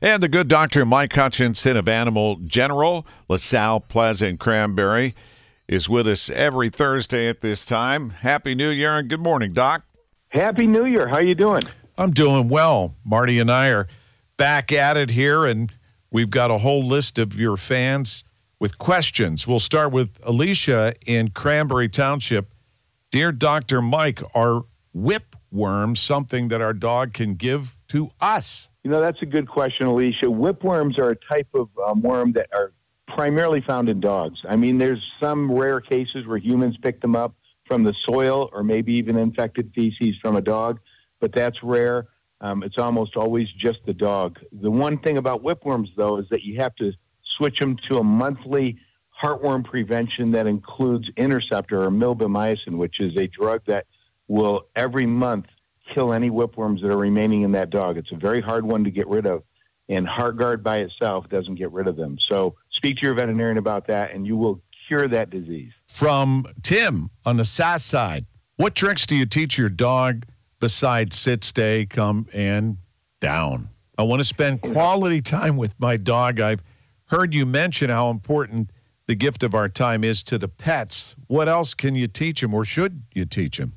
And the good doctor, Mike Hutchinson of Animal General, LaSalle, Plaza, and Cranberry, is with us every Thursday at this time. Happy New Year and good morning, Doc. Happy New Year. How are you doing? I'm doing well. Marty and I are back at it here, and we've got a whole list of your fans with questions. We'll start with Alicia in Cranberry Township. Dear Dr. Mike, are whipworms something that our dog can give to us? You know, that's a good question, Alicia. Whipworms are a type of um, worm that are primarily found in dogs. I mean, there's some rare cases where humans pick them up from the soil or maybe even infected feces from a dog but that's rare. Um, it's almost always just the dog. The one thing about whipworms, though, is that you have to switch them to a monthly heartworm prevention that includes Interceptor or milbemycin, which is a drug that will every month kill any whipworms that are remaining in that dog. It's a very hard one to get rid of, and Heartgard by itself doesn't get rid of them. So speak to your veterinarian about that, and you will cure that disease. From Tim on the SAS side, what tricks do you teach your dog besides sit, stay, come, and down. I want to spend quality time with my dog. I've heard you mention how important the gift of our time is to the pets. What else can you teach them or should you teach them?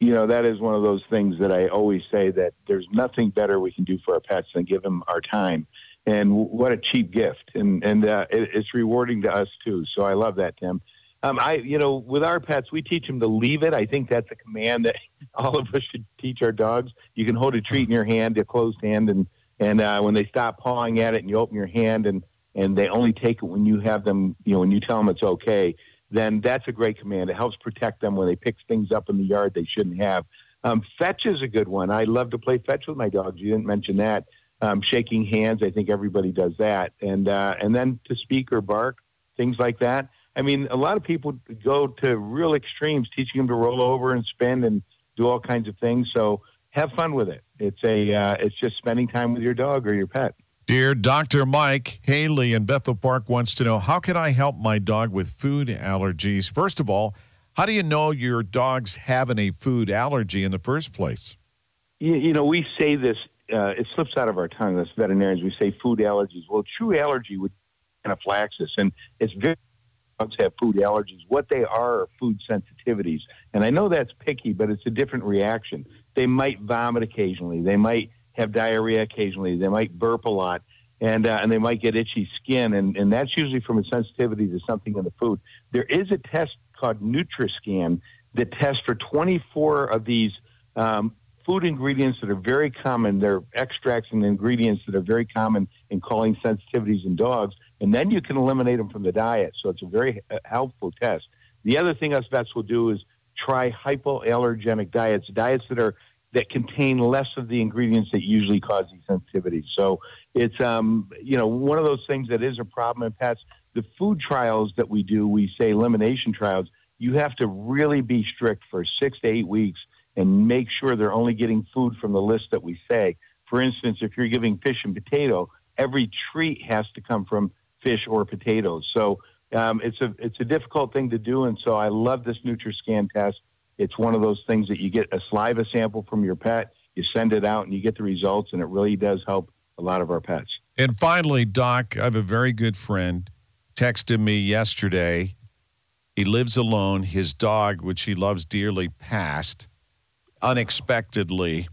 You know, that is one of those things that I always say that there's nothing better we can do for our pets than give them our time. And what a cheap gift. And, and uh, it, it's rewarding to us too. So I love that, Tim. Um, I, you know, with our pets, we teach them to leave it. I think that's a command that all of us should teach our dogs. You can hold a treat in your hand, a closed hand, and and uh, when they stop pawing at it, and you open your hand, and and they only take it when you have them, you know, when you tell them it's okay. Then that's a great command. It helps protect them when they pick things up in the yard they shouldn't have. Um, fetch is a good one. I love to play fetch with my dogs. You didn't mention that. Um, shaking hands, I think everybody does that, and uh, and then to speak or bark, things like that. I mean, a lot of people go to real extremes, teaching them to roll over and spin and do all kinds of things. So have fun with it. It's a uh, it's just spending time with your dog or your pet. Dear Dr. Mike Haley in Bethel Park wants to know how can I help my dog with food allergies? First of all, how do you know your dog's having a food allergy in the first place? You, you know, we say this. Uh, it slips out of our tongue. As veterinarians, we say food allergies. Well, true allergy would anaphylaxis, and it's very dogs have food allergies. What they are are food sensitivities. And I know that's picky, but it's a different reaction. They might vomit occasionally. They might have diarrhea occasionally. They might burp a lot. And, uh, and they might get itchy skin. And, and that's usually from a sensitivity to something in the food. There is a test called NutriScan that tests for 24 of these um, food ingredients that are very common. They're extracts and ingredients that are very common in calling sensitivities in dogs and then you can eliminate them from the diet. So it's a very uh, helpful test. The other thing us vets will do is try hypoallergenic diets, diets that are that contain less of the ingredients that usually cause these sensitivities. So it's um, you know one of those things that is a problem in pets. The food trials that we do, we say elimination trials. You have to really be strict for six to eight weeks and make sure they're only getting food from the list that we say. For instance, if you're giving fish and potato, every treat has to come from fish or potatoes. So um, it's a it's a difficult thing to do, and so I love this NutriScan test. It's one of those things that you get a saliva sample from your pet, you send it out, and you get the results, and it really does help a lot of our pets. And finally, Doc, I have a very good friend texted me yesterday. He lives alone. His dog, which he loves dearly, passed unexpectedly.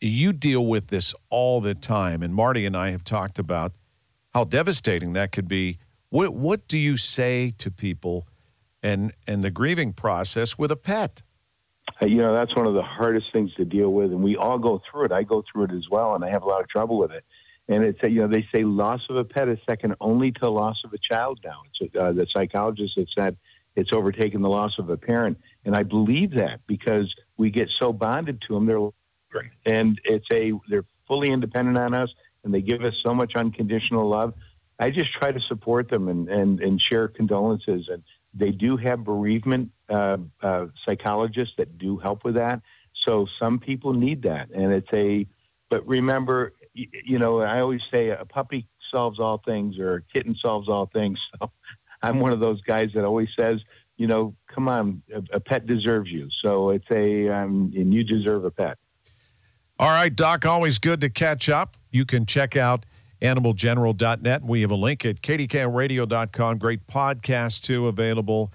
You deal with this all the time, and Marty and I have talked about how devastating that could be. What what do you say to people and and the grieving process with a pet? Uh, you know, that's one of the hardest things to deal with, and we all go through it. I go through it as well, and I have a lot of trouble with it. And it's you know they say loss of a pet is second only to loss of a child. Now, it's uh, the psychologists have said it's overtaken the loss of a parent, and I believe that because we get so bonded to them, they're and it's a they're fully independent on us and they give us so much unconditional love. I just try to support them and, and, and share condolences. And they do have bereavement uh, uh, psychologists that do help with that. So some people need that. And it's a, but remember, you, know, I always say a puppy solves all things or a kitten solves all things. So I'm one of those guys that always says, you know, come on, a, a pet deserves you. So it's a, um, and you deserve a pet. All right, Doc, always good to catch up. You can check out animalgeneral.net. We have a link at kdkradio.com. Great podcast, too, available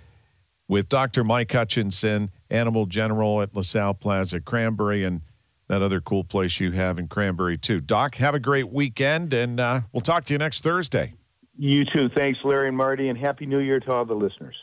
with Dr. Mike Hutchinson, Animal General at LaSalle Plaza, Cranberry, and that other cool place you have in Cranberry, too. Doc, have a great weekend, and uh, we'll talk to you next Thursday. You too. Thanks, Larry and Marty, and Happy New Year to all the listeners.